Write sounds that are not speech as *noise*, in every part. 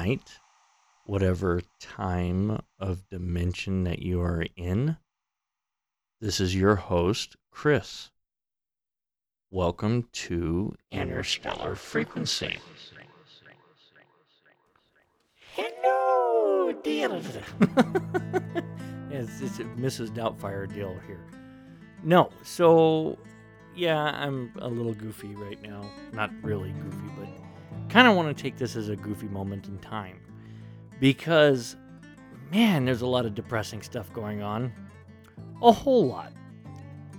night, whatever time of dimension that you are in. This is your host, Chris. Welcome to Interstellar Frequency. Hello, dear. *laughs* it's, it's Mrs. Doubtfire deal here. No, so yeah, I'm a little goofy right now. Not really goofy, but kind of want to take this as a goofy moment in time because, man, there's a lot of depressing stuff going on. A whole lot.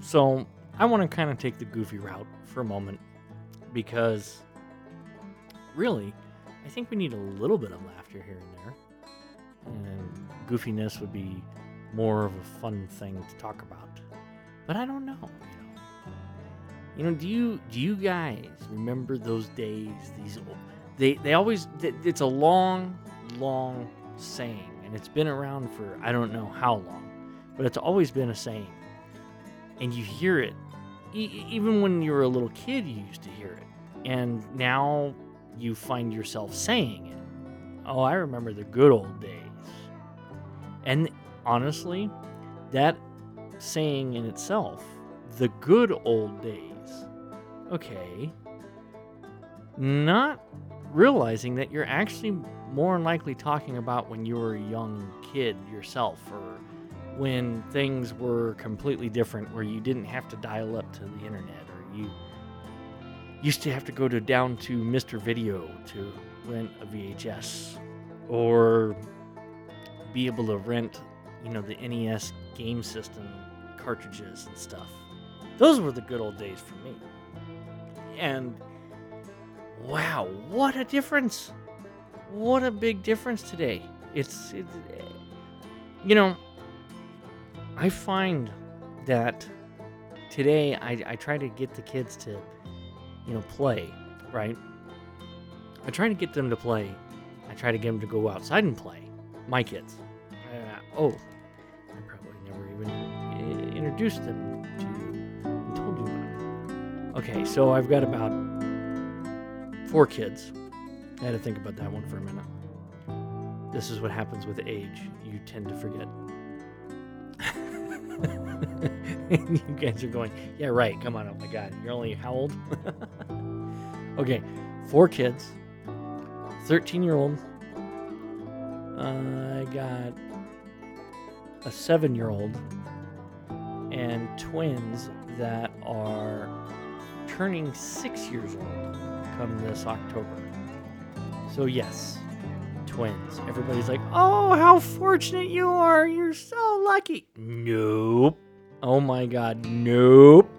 So I want to kind of take the goofy route for a moment because, really, I think we need a little bit of laughter here and there. And goofiness would be more of a fun thing to talk about. But I don't know. You know, do you do you guys remember those days? These they they always it's a long, long saying, and it's been around for I don't know how long, but it's always been a saying, and you hear it e- even when you were a little kid. You used to hear it, and now you find yourself saying it. Oh, I remember the good old days. And honestly, that saying in itself, the good old days, okay, not realizing that you're actually more than likely talking about when you were a young kid yourself or when things were completely different where you didn't have to dial up to the internet or you used to have to go to down to Mr. Video to rent a VHS or be able to rent, you know, the NES game system cartridges and stuff. Those were the good old days for me. And wow, what a difference! What a big difference today. It's, it's you know, I find that today I, I try to get the kids to, you know, play, right? I try to get them to play. I try to get them to go outside and play. My kids. Uh, oh, I probably never even uh, introduced them Okay, so I've got about four kids. I had to think about that one for a minute. This is what happens with age. You tend to forget. *laughs* you guys are going, yeah, right. Come on. Oh my God. You're only how old? *laughs* okay, four kids, 13 year old. I got a seven year old and twins that are turning six years old come this October. So, yes, twins. Everybody's like, oh, how fortunate you are. You're so lucky. Nope. Oh my God, nope.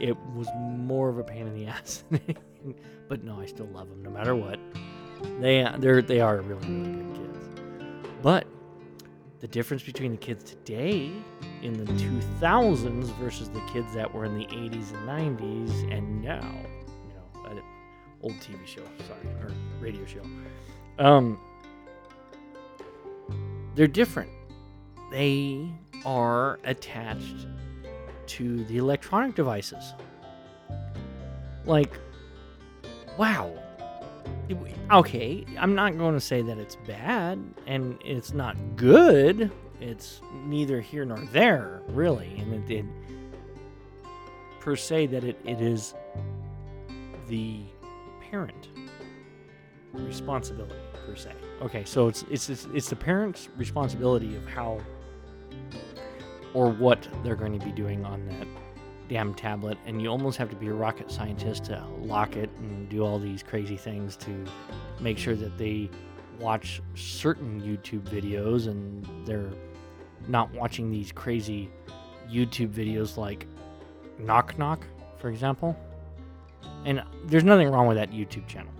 It was more of a pain in the *laughs* ass. but no, I still love them no matter what. They, they're, they are really, really good kids. But the difference between the kids today in the 2000s versus the kids that were in the 80s and 90s and now, you know, old TV show, sorry, or radio show. Um, they're different. They are attached to the electronic devices. Like, wow. Okay, I'm not going to say that it's bad and it's not good. It's neither here nor there, really. And it did per se that it, it is the parent responsibility per se. Okay, so it's it's it's, it's the parent's responsibility of how or what they're going to be doing on that damn tablet and you almost have to be a rocket scientist to lock it and do all these crazy things to make sure that they watch certain YouTube videos and they're not watching these crazy YouTube videos like Knock Knock, for example. And there's nothing wrong with that YouTube channel.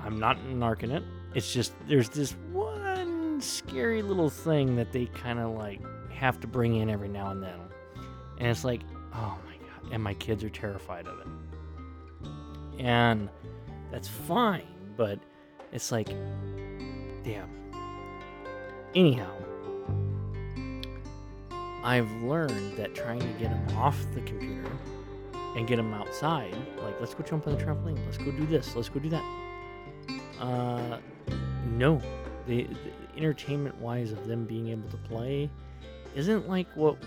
I'm not narking it. It's just there's this one scary little thing that they kind of like have to bring in every now and then. And it's like, oh my god, and my kids are terrified of it. And that's fine, but it's like, damn. Anyhow, I've learned that trying to get them off the computer and get them outside. Like, let's go jump on the trampoline. Let's go do this. Let's go do that. Uh, no, the, the entertainment wise of them being able to play isn't like what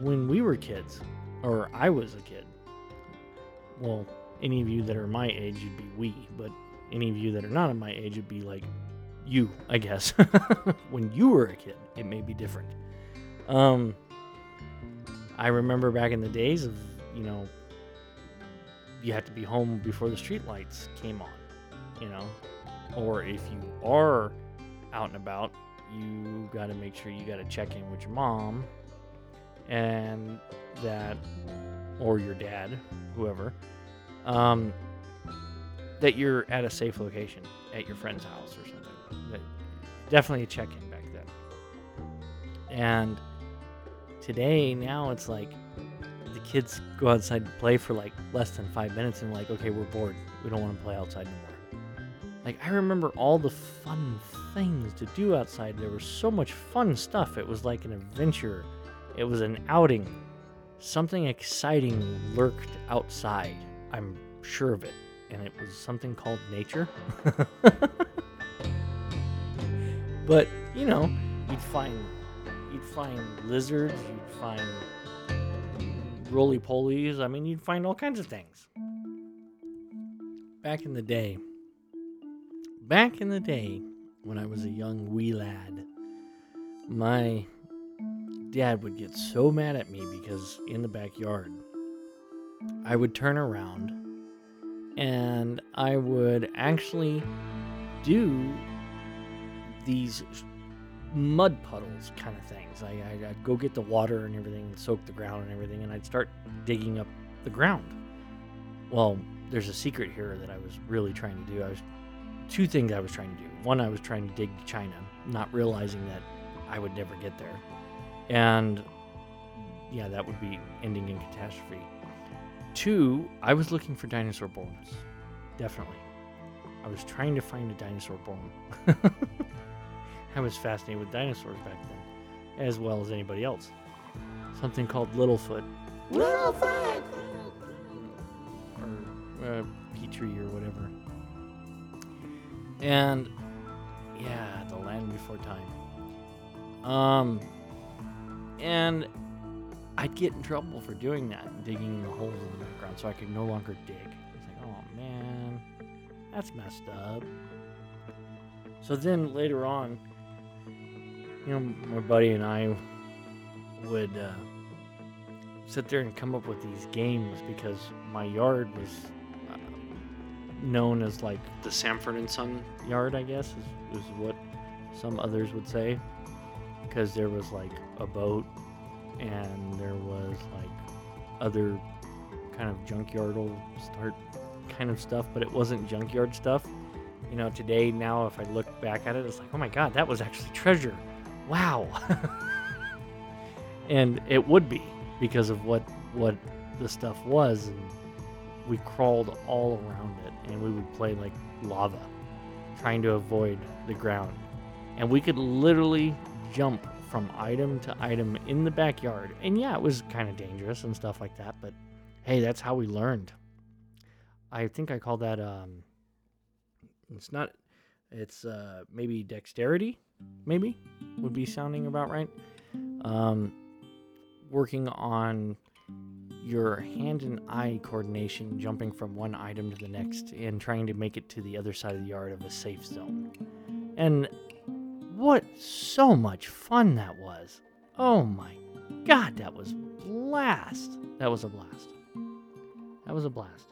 when we were kids or I was a kid. Well, any of you that are my age, you'd be we, but any of you that are not of my age, would be like you, I guess. *laughs* when you were a kid, it may be different. Um, I remember back in the days of, you know, you had to be home before the street lights came on, you know, or if you are out and about, you got to make sure you got to check in with your mom and that, or your dad, whoever, um, that you're at a safe location at your friend's house or something. That, definitely a check in back then. And today, now it's like the kids go outside to play for like less than five minutes and like, okay, we're bored. We don't want to play outside anymore. Like, I remember all the fun things to do outside. There was so much fun stuff. It was like an adventure, it was an outing. Something exciting lurked outside. I'm sure of it. And it was something called nature. *laughs* but, you know, you'd find you'd find lizards, you'd find roly polies. I mean, you'd find all kinds of things. Back in the day, back in the day when I was a young wee lad, my dad would get so mad at me because in the backyard, I would turn around and I would actually do these mud puddles kind of things. I, I, would go get the water and everything, soak the ground and everything, and I'd start digging up the ground. Well, there's a secret here that I was really trying to do. I was two things I was trying to do. One, I was trying to dig China, not realizing that I would never get there, and yeah, that would be ending in catastrophe. Two, I was looking for dinosaur bones. Definitely. I was trying to find a dinosaur bone. *laughs* I was fascinated with dinosaurs back then, as well as anybody else. Something called Littlefoot. Littlefoot! Or uh, Petrie or whatever. And yeah, the land before time. Um, and I'd get in trouble for doing that, digging the holes in the background, so I could no longer dig. It's like, oh man, that's messed up. So then later on, you know, my buddy and I would uh, sit there and come up with these games because my yard was uh, known as like the Sanford and Son yard, I guess, is, is what some others would say. Because there was like a boat and there was like other kind of junkyard start kind of stuff, but it wasn't junkyard stuff. You know, today, now, if I look back at it, it's like, oh my god, that was actually treasure wow. *laughs* and it would be because of what what the stuff was and we crawled all around it and we would play like lava trying to avoid the ground. And we could literally jump from item to item in the backyard. And yeah it was kind of dangerous and stuff like that but hey that's how we learned. I think i call that um it's not it's uh maybe dexterity maybe would be sounding about right. Um, working on your hand and eye coordination, jumping from one item to the next, and trying to make it to the other side of the yard of a safe zone. And what so much fun that was! Oh my god, that was blast! That was a blast. That was a blast.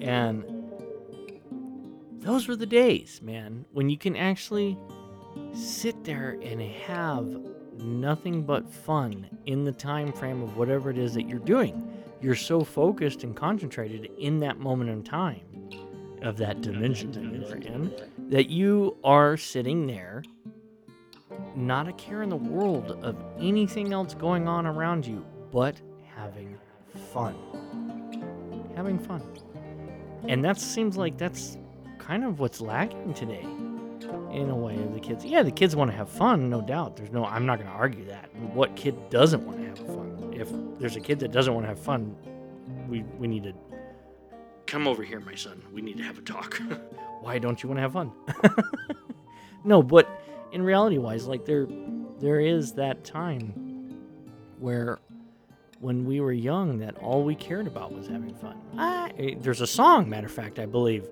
And those were the days, man, when you can actually sit there and have nothing but fun in the time frame of whatever it is that you're doing. You're so focused and concentrated in that moment in time of that dimension that you're in that you are sitting there, not a care in the world of anything else going on around you, but having fun. Having fun. And that seems like that's kind of what's lacking today in a way of the kids yeah the kids want to have fun no doubt there's no i'm not going to argue that what kid doesn't want to have fun if there's a kid that doesn't want to have fun, we we need to come over here, my son. We need to have a talk. *laughs* Why don't you want to have fun? *laughs* no, but in reality wise, like there there is that time where when we were young that all we cared about was having fun. Eh, there's a song, matter of fact, I believe.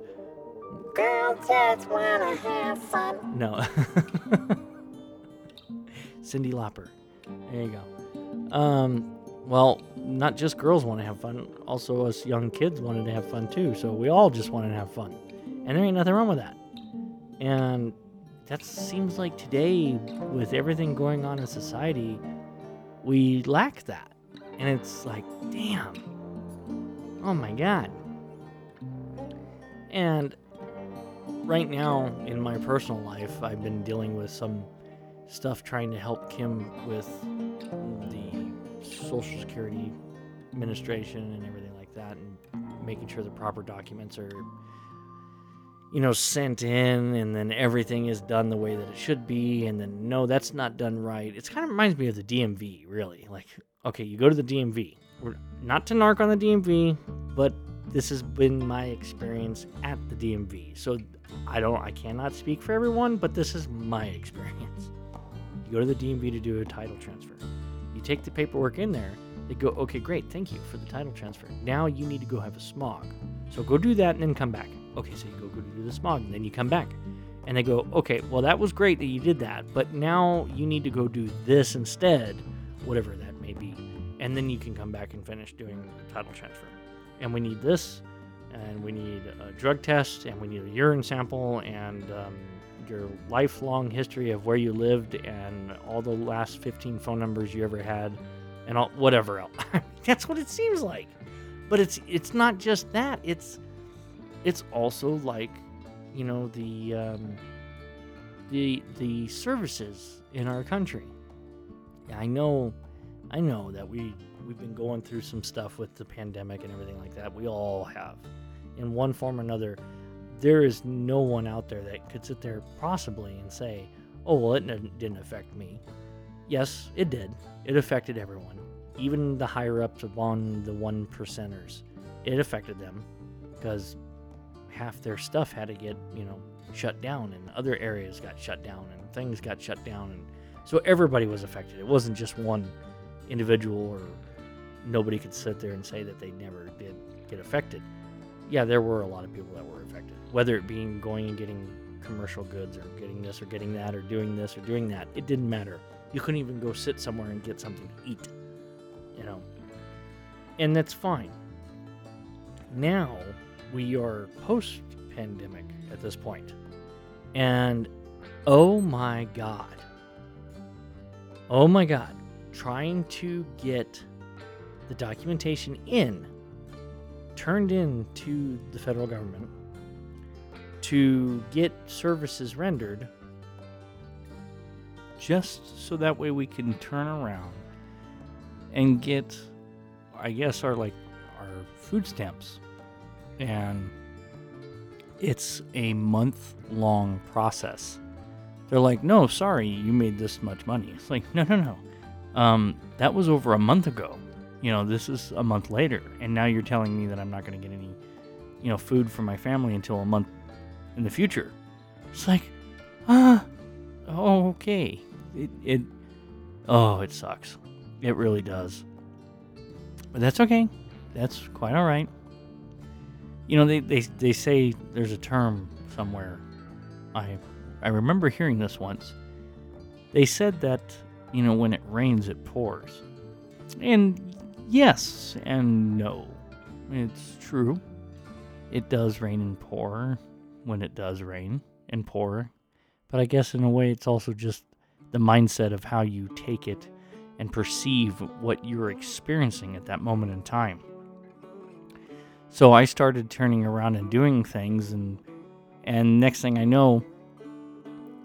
Girls just wanna have fun. No. *laughs* Cyndi Lauper. There you go. Um, well, not just girls want to have fun, also us young kids wanted to have fun too. So we all just wanted to have fun. And there ain't nothing wrong with that. And that seems like today, with everything going on in society, we lack that. And it's like, damn. Oh my God. And right now, in my personal life, I've been dealing with some stuff trying to help Kim with the Social Security Administration and everything like that, and making sure the proper documents are, you know, sent in, and then everything is done the way that it should be, and then no, that's not done right. It's kind of reminds me of the DMV, really. Like, okay, you go to the DMV. We're not to narc on the DMV, but this has been my experience at the DMV. So I don't, I cannot speak for everyone, but this is my *laughs* experience. You go to the DMV to do a title transfer. You take the paperwork in there. They go, okay, great, thank you for the title transfer. Now you need to go have a smog. So go do that and then come back. Okay, so you go, go do the smog and then you come back. And they go, okay, well, that was great that you did that, but now you need to go do this instead, whatever that may be. And then you can come back and finish doing the title transfer. And we need this, and we need a drug test, and we need a urine sample, and um, your lifelong history of where you lived, and all the last 15 phone numbers you ever had, and all whatever else. *laughs* That's what it seems like. But it's it's not just that. It's it's also like, you know, the um, the the services in our country. I know, I know that we we've been going through some stuff with the pandemic and everything like that. We all have, in one form or another. There is no one out there that could sit there possibly and say, "Oh, well, it didn't affect me." Yes, it did. It affected everyone, even the higher ups among the one percenters. It affected them because half their stuff had to get, you know, shut down, and other areas got shut down, and things got shut down, and so everybody was affected. It wasn't just one individual, or nobody could sit there and say that they never did get affected. Yeah, there were a lot of people that were affected, whether it being going and getting commercial goods, or getting this, or getting that, or doing this, or doing that. It didn't matter. You couldn't even go sit somewhere and get something to eat, you know, and that's fine. Now we are post pandemic at this point. And oh my God. Oh my God. Trying to get the documentation in, turned in to the federal government to get services rendered just so that way we can turn around and get i guess our like our food stamps. And it's a month long process. They're like no sorry you made this much money. It's like no no no. Um, that was over a month ago you know this is a month later and now you're telling me that i'm not going to get any you know food for my family until a month in the future. It's like ah okay. It, it oh it sucks. It really does. But that's okay. That's quite all right you know they, they, they say there's a term somewhere. I i remember hearing this once. They said that you know when it rains it pours. And yes and no it's true it does rain and pour when it does rain and pour but i guess in a way it's also just the mindset of how you take it and perceive what you're experiencing at that moment in time. So I started turning around and doing things and and next thing I know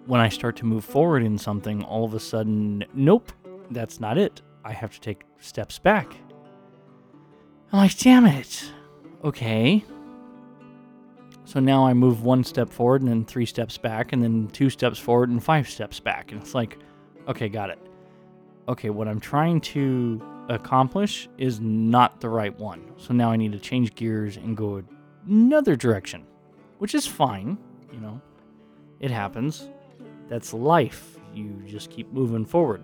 when I start to move forward in something all of a sudden nope, that's not it. I have to take steps back. I'm like, damn it. Okay. So now I move one step forward and then three steps back, and then two steps forward and five steps back. And it's like, okay, got it. Okay, what I'm trying to accomplish is not the right one. So now I need to change gears and go another direction, which is fine, you know. It happens. That's life. You just keep moving forward.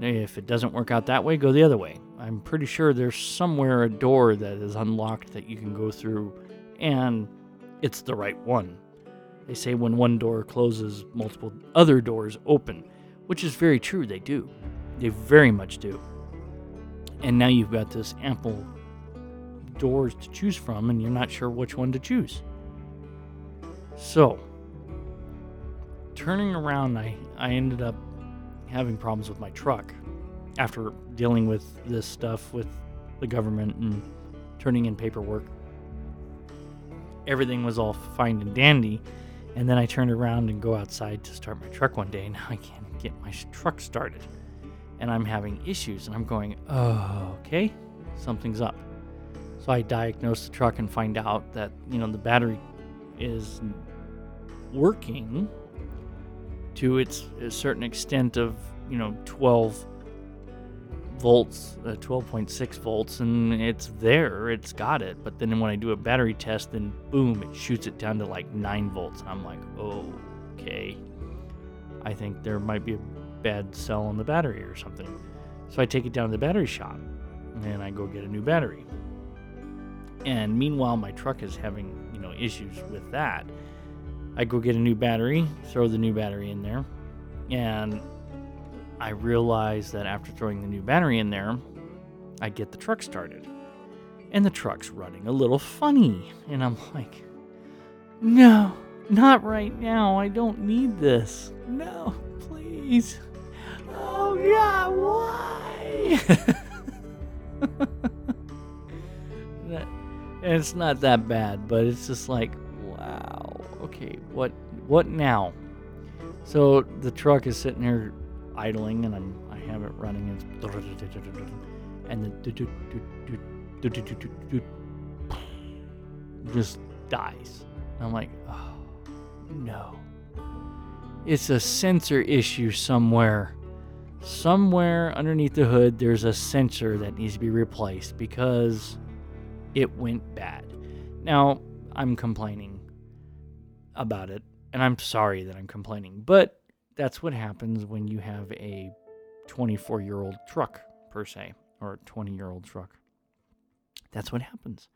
If it doesn't work out that way, go the other way. I'm pretty sure there's somewhere a door that is unlocked that you can go through, and it's the right one. They say when one door closes, multiple other doors open, which is very true. They do. They very much do. And now you've got this ample doors to choose from, and you're not sure which one to choose. So, turning around, I, I ended up having problems with my truck after dealing with this stuff with the government and turning in paperwork. Everything was all fine and dandy. And then I turned around and go outside to start my truck one day. *laughs* Now I can't get my truck started. And I'm having issues. And I'm going, oh, okay, something's up. So I diagnose the truck and find out that, you know, the battery is working to its a certain extent of, you know, 12 volts, uh, 12.6 volts, and it's there, it's got it. But then when I do a battery test, then boom, it shoots it down to like 9 volts. And I'm like, oh, okay. I think there might be a bad cell on the battery or something. So I take it down to the battery shop and I go get a new battery. And meanwhile, my truck is having, you know, issues with that. I go get a new battery, throw the new battery in there, and I realize that after throwing the new battery in there, I get the truck started. And the truck's running a little funny. And I'm like, no, not right now. I don't need this. No, please. Oh, God, why? *laughs* that, it's not that bad, but it's just like, wow. Okay, what what now? So the truck is sitting here idling and I'm I have it running and and the just dies. I'm like, oh no. It's a sensor issue somewhere. Somewhere underneath the hood, there's a sensor that needs to be replaced because it went bad. Now, I'm complaining about it, and I'm sorry that I'm complaining, but that's what happens when you have a 24 year old truck, per se, or a 20 year old truck. That's what happens.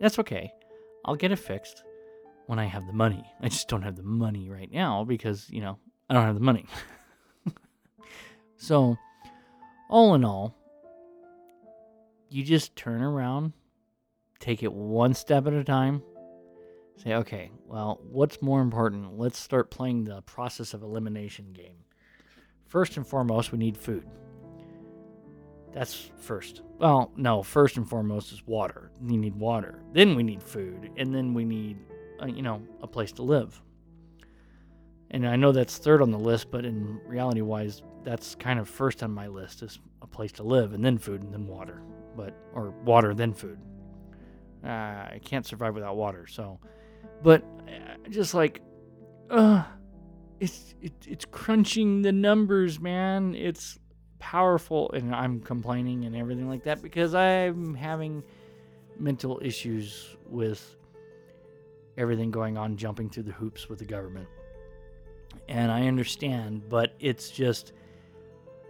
That's okay. I'll get it fixed when I have the money. *laughs* I just don't have the money right now because, you know, I don't have the money. *laughs* so, all in all, you just turn around, take it one step at a time, say, okay, well, what's more important? Let's start playing the process of elimination game. First and foremost, we need food. That's first. Well, no, first and foremost is water. We need water. Then we need food. And then we need, uh, you know, a place to live. And I know that's third on the list, but in reality wise, that's kind of first on my list is a place to live and then food and then water. But, or water, then food. Uh, I can't survive without water. So, but uh, just like, uh, it's it, it's crunching the numbers, man. It's powerful, and I'm complaining and everything like that because I'm having mental issues with everything going on, jumping through the hoops with the government. And I understand, but it's just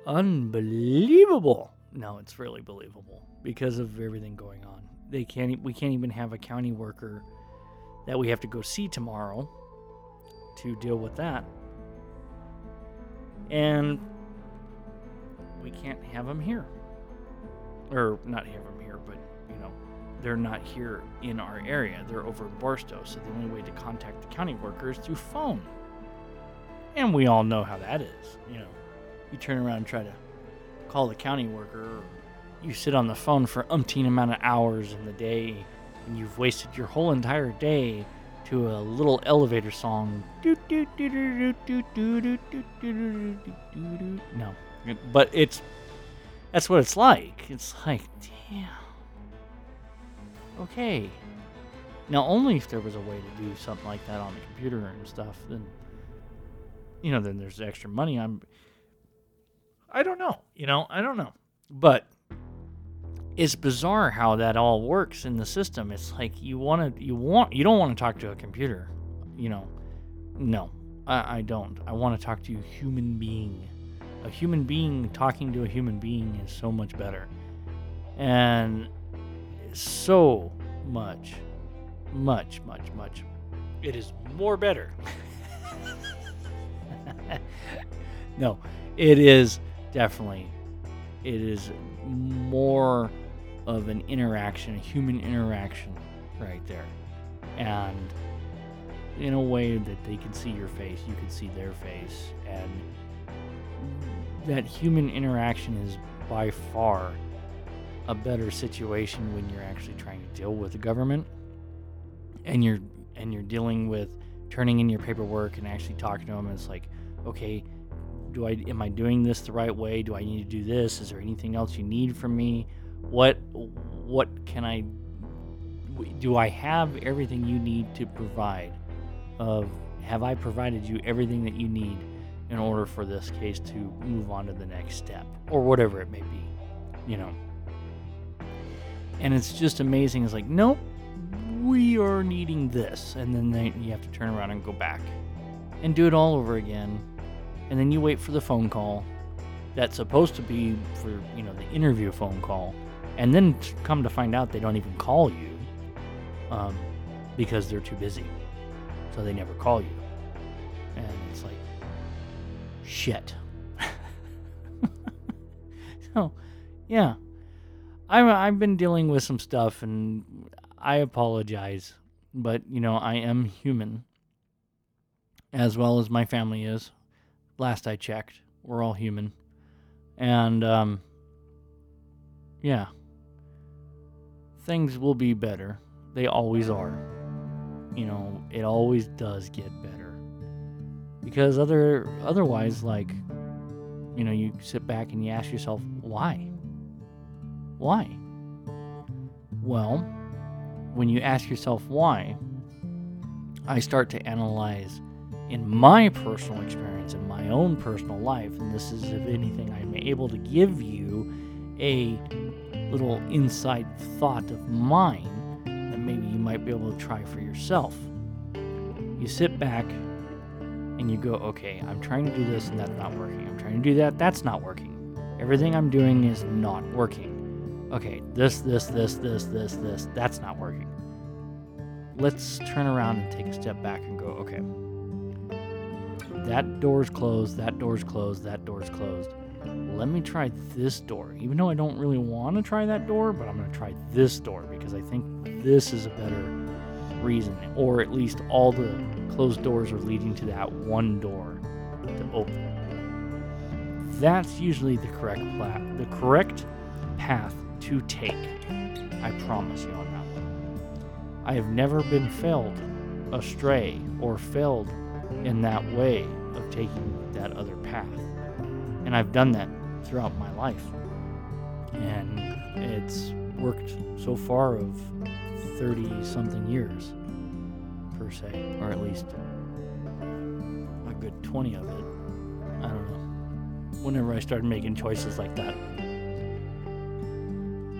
unbelievable. No, it's really believable because of everything going on. They can't. We can't even have a county worker that we have to go see tomorrow to deal with that. And we can't have them here. Or not have them here, but, you know, they're not here in our area. They're over in Barstow. So the only way to contact the county worker is through phone. And we all know how that is. You know, you turn around and try to call the county worker, you sit on the phone for umpteen amount of hours in the day and you've wasted your whole entire day to a little elevator song. No, but it's that's what it's like. It's like, damn. Okay. Now, only if there was a way to do something like that on the computer and stuff, then you know, then there's extra money. I'm. I don't know. You know, I don't know. But it's bizarre how that all works in the system. It's like you want to, you want, you don't want to talk to a computer, you know. No, I, I don't. I want to talk to a human being. A human being talking to a human being is so much better, and so much, much, much, much. It is more better. *laughs* no, it is definitely. It is more of an interaction, a human interaction, right there, and in a way that they can see your face, you can see their face, and that human interaction is by far a better situation when you're actually trying to deal with the government and you're and you're dealing with turning in your paperwork and actually talking to them. It's like okay do i am i doing this the right way? Do i need to do this? Is there anything else you need from me what what can i do i have everything you need to provide? Of have i provided you everything that you need in order for this case to move on to the next step? Or whatever it may be you know? And it's just amazing it's like nope we are needing this. And then they, you have to turn around and go back and do it all over again. And then you wait for the phone call. That's supposed to be for you know the interview phone call and then come to find out they don't even call you um, because they're too busy so they never call you and it's like shit *laughs* so yeah I'm, I've been dealing with some stuff and I apologize, but you know, I am human as well as my family is. Last I checked, we're all human. And um yeah. Things will be better. They always are. You know, it always does get better. Because other otherwise like you know, you sit back and you ask yourself, why? Why? Well, when you ask yourself why, I start to analyze in my personal experience, in my own personal life, and this is, if anything, I'm able to give you a little inside thought of mine that maybe you might be able to try for yourself. You sit back and you go, okay, I'm trying to do this and that's not working. I'm trying to do that, that's not working. Everything I'm doing is not working. Okay, this, this, this, this, this, this, that's not working. Let's turn around and take a step back and go, okay, that door's closed, that door's closed, that door's closed. Let me try this door. Even though I don't really want to try that door, but I'm going to try this door because I think this is a better reason. Or at least all the closed doors are leading to that one door to open. That's usually the correct pla- the correct path to take. I promise you on that. I have never been failed astray or failed in that way of taking that other path. And I've done that throughout my life. And it's worked so far of 30 something years, per se, or at least a good 20 of it. I don't know. Whenever I started making choices like that.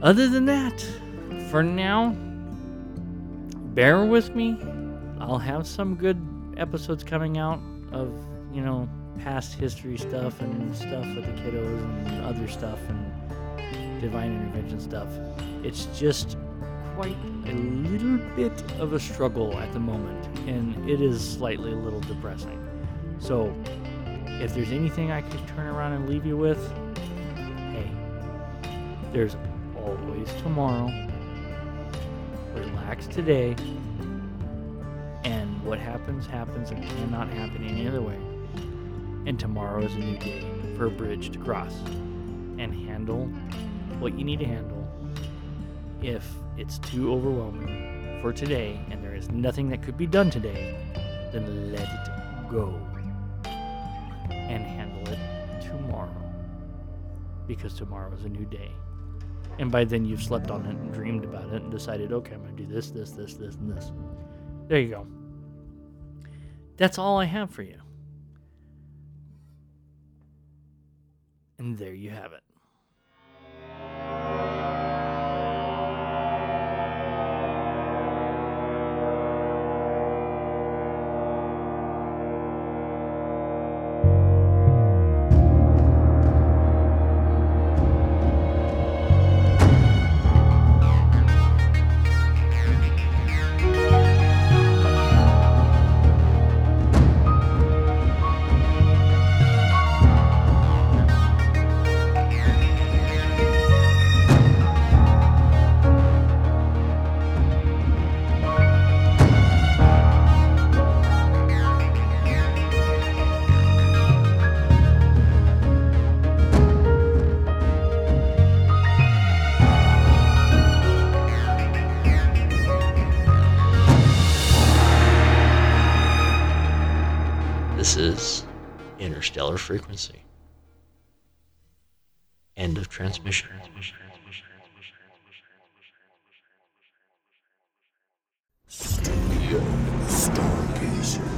Other than that, for now, bear with me. I'll have some good episodes coming out of, you know, past history stuff and stuff with the kiddos and other stuff and divine intervention stuff. It's just quite a little bit of a struggle at the moment, and it is slightly a little depressing. So, if there's anything I could turn around and leave you with, hey, there's always tomorrow. Relax today. And what happens, happens, and cannot happen any other way. And tomorrow is a new day for a bridge to cross. And handle what you need to handle. If it's too overwhelming for today and there is nothing that could be done today, then let it go. And handle it tomorrow. Because tomorrow is a new day. And by then you've slept on it and dreamed about it and decided, okay, I'm going to do this, this, this, this, and this. There you go. That's all I have for you. And there you have it. frequency. End of transmission. Studio Stargazer.